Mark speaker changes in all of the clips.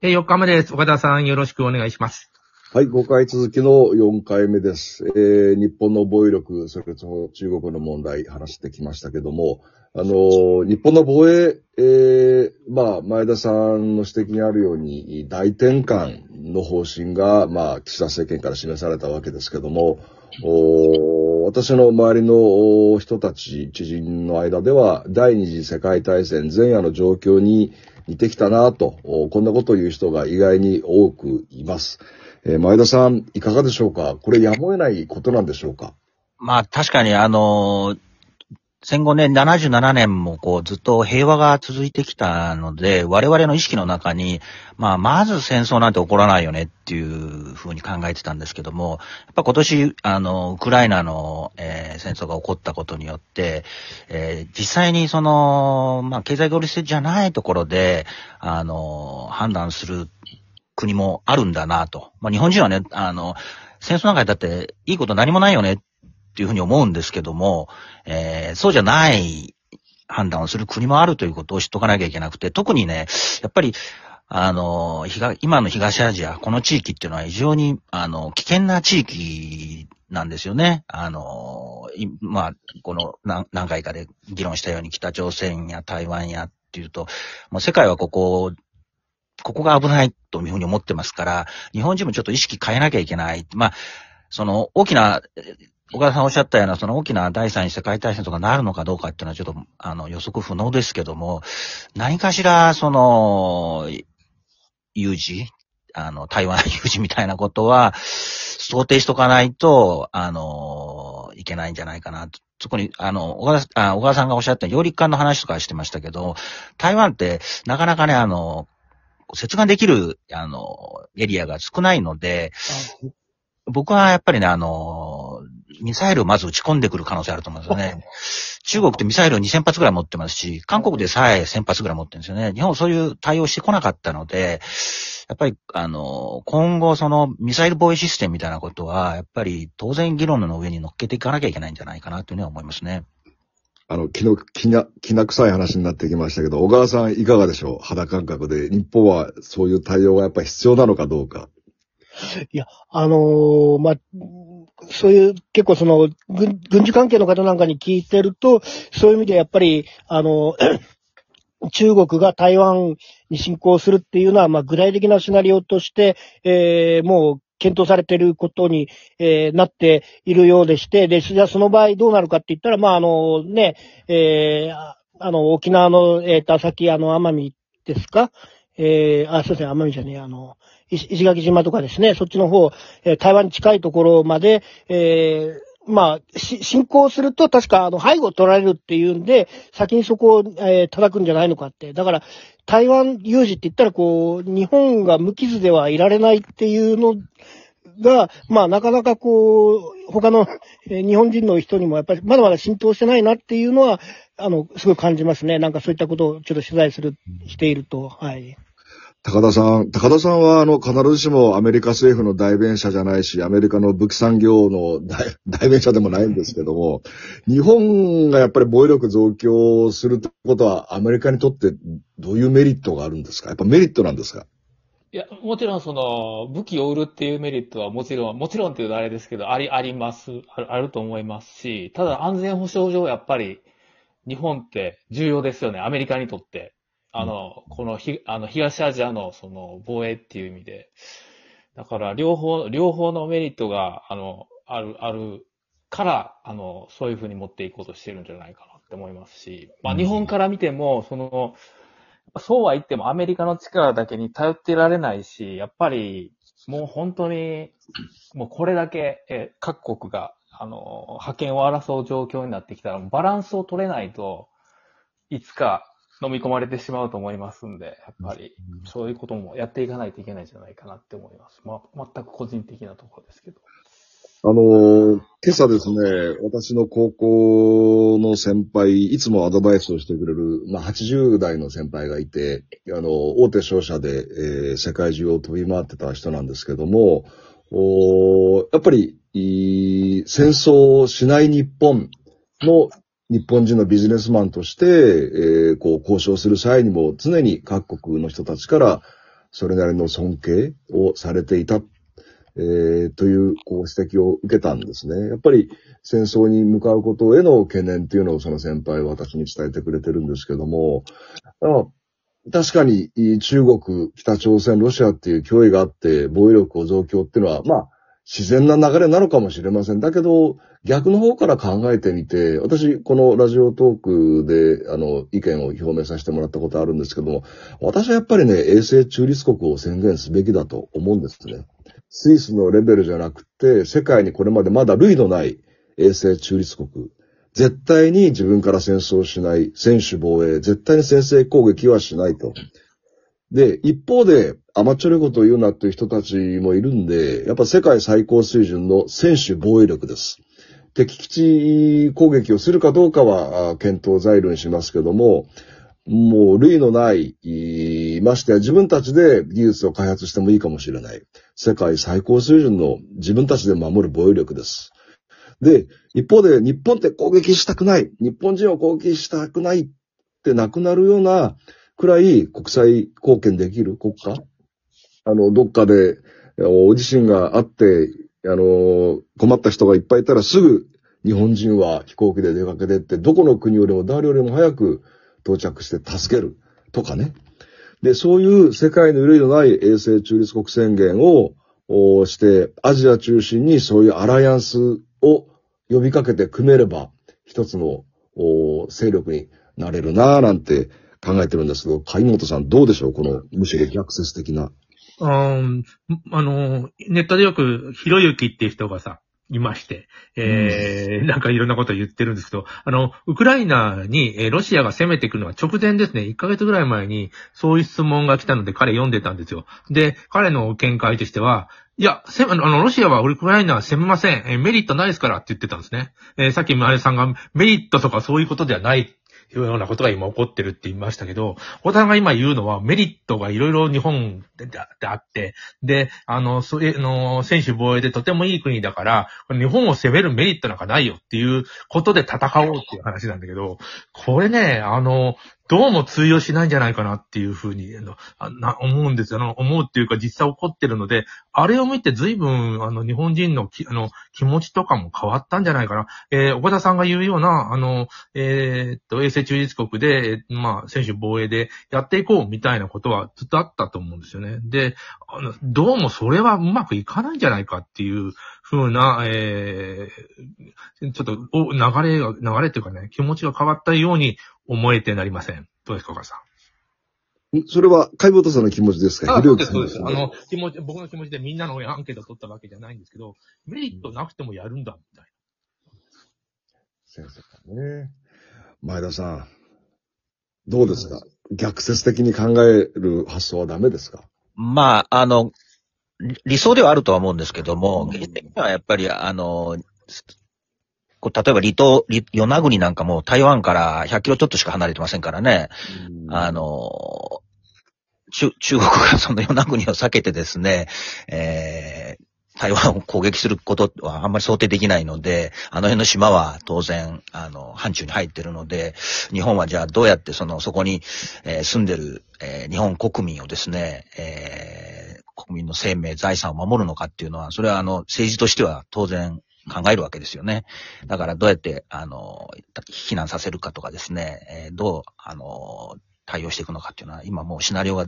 Speaker 1: え、4日目です。岡田さん、よろしくお願いします。
Speaker 2: はい、5回続きの4回目です。えー、日本の防衛力、それと中国の問題、話してきましたけども、あの日本の防衛、えー、まあ、前田さんの指摘にあるように、大転換の方針が、まあ、岸田政権から示されたわけですけども、お私の周りの人たち、知人の間では、第二次世界大戦前夜の状況に似てきたなと、こんなことを言う人が意外に多くいます。えー前田さん、いかがでしょうか？これやむを得ないことなんでしょうか？
Speaker 3: まあ確かにあの戦後ね、77年もこうずっと平和が続いてきたので、我々の意識の中に、まあまず戦争なんて起こらないよねっていうふうに考えてたんですけども、やっぱ今年、あの、ウクライナの、えー戦争が起こったことによって、えー実際にその、まあ経済合理性じゃないところで、あの、判断する国もあるんだなと。まあ日本人はね、あの、戦争なんかだっていいこと何もないよねっっていうふうに思うんですけども、えーそうじゃない判断をする国もあるということを知っとかなきゃいけなくて、特にね、やっぱり、あの、今の東アジア、この地域っていうのは非常に、あの、危険な地域なんですよね。あの、まあ、この何何回かで議論したように北朝鮮や台湾やっていうと、もう世界はここ、ここが危ないというふうに思ってますから、日本人もちょっと意識変えなきゃいけない。まあ、その大きな、え岡田さんおっしゃったような、その大きな第三次世界大戦とかなるのかどうかっていうのはちょっと、あの、予測不能ですけども、何かしら、その、有事あの、台湾有事みたいなことは、想定しとかないと、あの、いけないんじゃないかなと。そこに、あの、小川あ小川さんがおっしゃった揚陸艦の話とかしてましたけど、台湾って、なかなかね、あの、接岸できる、あの、エリアが少ないので、僕はやっぱりね、あの、ミサイルをまず撃ち込んでくる可能性あると思うんですよね。中国ってミサイルを2000発ぐらい持ってますし、韓国でさえ1000発ぐらい持ってるんですよね。日本はそういう対応してこなかったので、やっぱり、あの、今後そのミサイル防衛システムみたいなことは、やっぱり当然議論の上に乗っけていかなきゃいけないんじゃないかなというふうには思いますね。
Speaker 2: あの、気の、気な、気な臭い話になってきましたけど、小川さんいかがでしょう？肌感覚で。日本はそういう対応がやっぱり必要なのかどうか。
Speaker 4: いやあのーまあ、そういう、結構その、軍事関係の方なんかに聞いてると、そういう意味でやっぱり、あの、中国が台湾に侵攻するっていうのは、まあ、具体的なシナリオとして、えーもう、検討されていることに、えーなっているようでして、で、じゃあその場合どうなるかって言ったら、まあ、あの、ね、えーあの、沖縄の、えっ、と、先、あの、奄美ですか？えーあ、そうですね、奄美じゃねえ、あの、石垣島とかですね、そっちの方、えー台湾に近いところまで、えーまあ、し侵攻すると確かあの背後を取られるっていうんで、先にそこを、えー叩くんじゃないのかって。だから、台湾有事って言ったらこう、日本が無傷ではいられないっていうのが、まあなかなかこう、他の、えー日本人の人にもやっぱりまだまだ浸透してないなっていうのは、あの、すごい感じますね。なんかそういったことをちょっと取材する、していると、はい。
Speaker 2: 高田さん、高田さんはあの、必ずしもアメリカ政府の代弁者じゃないし、アメリカの武器産業の代 弁者でもないんですけども、日本がやっぱり防衛力増強するってことは、アメリカにとってどういうメリットがあるんですか？やっぱメリットなんですか？
Speaker 5: いや、もちろんその、武器を売るっていうメリットはもちろん、もちろんっていうとあれですけど、あり、あります、あるあると思いますし、ただ安全保障上やっぱり、日本って重要ですよね、アメリカにとって。あの、このひ、あの、東アジアのその防衛っていう意味で。だから、両方、両方のメリットが、あの、ある、あるから、あの、そういうふうに持っていこうとしてるんじゃないかなって思いますし、まあ、日本から見ても、その、そうは言ってもアメリカの力だけに頼ってられないし、やっぱりもう本当に、もうこれだけ、えー各国が、あの、覇権を争う状況になってきたら、バランスを取れないと、いつか飲み込まれてしまうと思いますんで、やっぱり、そういうこともやっていかないといけないんじゃないかなって思います。まあ、全く個人的なところですけど。
Speaker 2: あの、今朝ですね、私の高校の先輩、いつもアドバイスをしてくれる、まあ、80代の先輩がいて、あの、大手商社で、えー世界中を飛び回ってた人なんですけども、おーやっぱり、戦争をしない日本の日本人のビジネスマンとして、えーこう交渉する際にも常に各国の人たちから、それなりの尊敬をされていた、えー、というこう指摘を受けたんですね。やっぱり戦争に向かうことへの懸念っていうのをその先輩は私に伝えてくれてるんですけども、確かに中国、北朝鮮、ロシアっていう脅威があって防衛力を増強っていうのは、まあ、自然な流れなのかもしれません。だけど、逆の方から考えてみて、私、このラジオトークで、あの、意見を表明させてもらったことあるんですけども、私はやっぱりね、衛星中立国を宣言すべきだと思うんですね。スイスのレベルじゃなくて、世界にこれまでまだ類のない衛星中立国。絶対に自分から戦争しない、専守防衛、絶対に先制攻撃はしないと。で、一方で、甘っちょろいこと言うなっていう人たちもいるんで、やっぱ世界最高水準の選手防衛力です。敵基地攻撃をするかどうかは検討材料にしますけども、もう類のない、ましてや自分たちで技術を開発してもいいかもしれない。世界最高水準の自分たちで守る防衛力です。で、一方で日本って攻撃したくない。日本人を攻撃したくないってなくなるようなくらい国際貢献できる国家？あの、どっかで、大地震があって、あの、困った人がいっぱいいたらすぐ日本人は飛行機で出かけてって、どこの国よりも誰よりも早く到着して助けるとかね。で、そういう世界の類のない衛星中立国宣言をして、アジア中心にそういうアライアンスを呼びかけて組めれば、一つの勢力になれるなぁなんて考えてるんですけど、海本さんどうでしょうこの、むしろ逆説的な。
Speaker 1: うん、あの、ネットでよく、ひろゆきっていう人がさ、いまして、えー、なんかいろんなことを言ってるんですけど、あの、ウクライナに、えロシアが攻めてくるのは直前ですね、1ヶ月ぐらい前に、そういう質問が来たので彼読んでたんですよ。で、彼の見解としては、いや、せ、あの、ロシアはウクライナは攻めません。えメリットないですからって言ってたんですね。えー、さっき前さんがメリットとかそういうことではないいうようなことが今起こってるって言いましたけど、小田が今言うのはメリットがいろいろ日本であって、で、あの、それの、選手防衛でとてもいい国だから、日本を攻めるメリットなんかないよっていうことで戦おうっていう話なんだけど、これね、あの、どうも通用しないんじゃないかなっていうふうにな思うんですよ。思うっていうか実際起こってるので、あれを見て随分あの日本人のあの気持ちとかも変わったんじゃないかな。えー、岡田さんが言うような、あの、えー、っと、衛星中立国で、まあ、選手防衛でやっていこうみたいなことはずっとあったと思うんですよね。で、あのどうもそれはうまくいかないんじゃないかっていうふうな、えー、ちょっと流れが、流れっていうかね、気持ちが変わったように思えてなりません。どうですか、岡さ
Speaker 2: ん？それは、海本さんの気持ちですか？
Speaker 1: あそうです、そうです。あの、気持ち、僕の気持ちでみんなのアンケートを取ったわけじゃないんですけど、メリットなくてもやるんだ、みたいな。
Speaker 2: 先生かね。前田さん、どうですか？逆説的に考える発想はダメですか？
Speaker 3: まあ、あの、理想ではあるとは思うんですけども、現実的にはやっぱり、あの、こう例えば離島、与那国なんかも台湾から100キロちょっとしか離れてませんからね。あの、中、中国がその与那国を避けてですね、えー、台湾を攻撃することはあんまり想定できないので、あの辺の島は当然、あの、範疇に入ってるので、日本はじゃあどうやってその、そこに、えー、住んでる、えー、日本国民をですね、えー、国民の生命、財産を守るのかっていうのは、それはあの、政治としては当然考えるわけですよね。だからどうやって、あの、避難させるかとかですね、えー、どう、あの、対応していくのかっていうのは、今もうシナリオが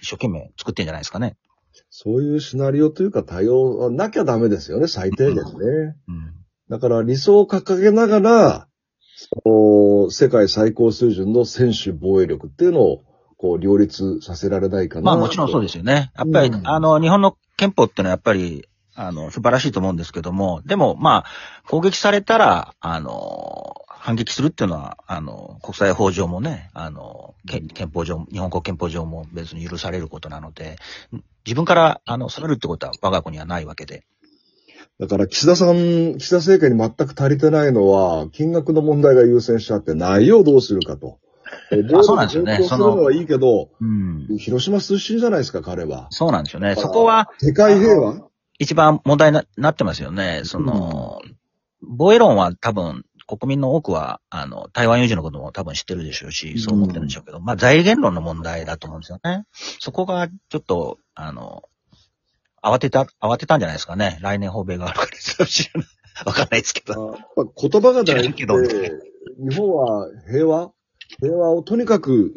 Speaker 3: 一生懸命作ってんじゃないですかね。
Speaker 2: そういうシナリオというか対応はなきゃダメですよね、最低限ね。うん、だから理想を掲げながら、世界最高水準の選手防衛力っていうのを、こう、両立させられないかな。
Speaker 3: まあもちろんそうですよね。やっぱり、うん、あの、日本の憲法っていうのはやっぱり、あの、素晴らしいと思うんですけども、でも、まあ、攻撃されたら、あの、反撃するっていうのは、あの、国際法上もね、あの、憲法上、日本国憲法上も別に許されることなので、自分から、あの、攻めるってことは我が国はないわけで。
Speaker 2: だから、岸田さん、岸田政権に全く足りてないのは、金額の問題が優先しちゃって、内容をどうするかと。
Speaker 3: あそうなんですよね。
Speaker 2: その。はいいけど、うん、広島出身じゃないですか、彼は。
Speaker 3: そうなんですよね。そこは。
Speaker 2: 世界平和？
Speaker 3: 一番問題になってますよね。その、防衛論は多分国民の多くは、あの、台湾有事のことも多分知ってるでしょうし、そう思ってるんでしょうけど、まあ財源論の問題だと思うんですよね。そこが、ちょっと、あの、慌てた、慌てたんじゃないですかね。来年訪米があるから知らない。わかんないですけど。
Speaker 2: 言葉が大事
Speaker 3: ど
Speaker 2: で、日本は平和？平和をとにかく、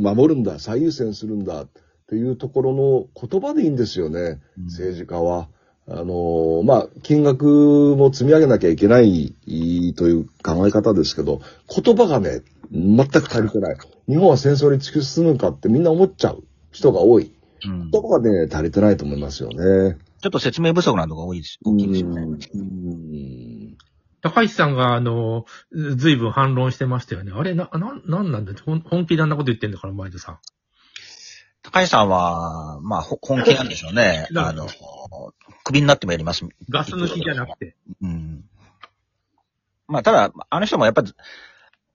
Speaker 2: 守るんだ、最優先するんだっていうところの言葉でいいんですよね、
Speaker 3: うん
Speaker 2: 政治家は。あのーまあ、金額も積み上げなきゃいけないという考え方ですけど、言葉がね、全く足りてない。日本は戦争に突き進むかってみんな思っちゃう人が多い。
Speaker 3: うん
Speaker 2: 言葉がね、足りてないと思いますよね。
Speaker 3: ちょっと説明不足なのが多いです。大きいですよね。
Speaker 2: うん
Speaker 1: 高橋さんが、あの、ずいぶん反論してましたよね。あれ、な、な、なんなんだほん本気であんなこと言ってんだから、前田さん。
Speaker 3: 高橋さんは、まあ、ほ本気なんでしょうね。あの、クビになってもやります。
Speaker 1: ガス抜きじゃなくて。
Speaker 3: うん。まあ、ただ、あの人もやっぱ、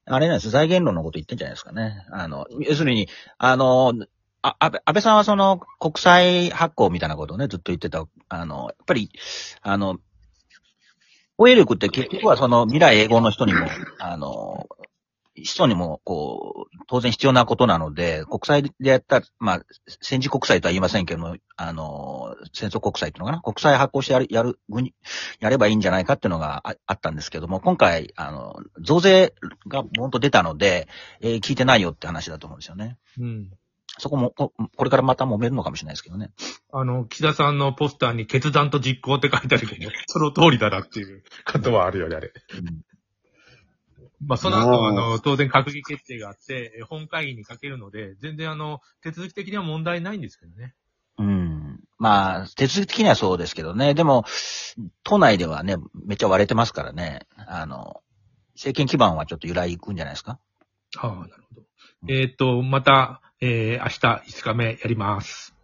Speaker 3: あれなんです、財源論のこと言ってんじゃないですかね。あの、要するに、あの、あ安倍安倍さんはその国債発行みたいなことをね、ずっと言ってた。あの、やっぱり、あの、防衛力って結局はその未来永劫の人にも、あの、人にも、こう、当然必要なことなので、国債でやった、まあ、戦時国債とは言いませんけども、あの、戦争国債っていうのかな？国債発行してやる、やる、軍にやればいいんじゃないかっていうのがああったんですけども、今回、あの、増税が本当出たので、えー聞いてないよって話だと思うんですよね。
Speaker 1: うん。
Speaker 3: そこも、ここれからまた揉めるのかもしれないですけどね。
Speaker 1: あの、岸田さんのポスターに決断と実行って書いてあるけど、その通りだなっていうことはあるよね、あれ。
Speaker 3: うん
Speaker 1: まあ、その後、
Speaker 2: まあ
Speaker 1: あの、当然閣議決定があって、え本会議にかけるので、全然あの、手続き的には問題ないんですけどね。
Speaker 3: うん。まあ、手続き的にはそうですけどね。でも、都内ではね、めっちゃ割れてますからね。あの、政権基盤はちょっと揺らいくんじゃないですか。
Speaker 1: ああ、なるほど。えーっと、また、えー、明日5日目やります。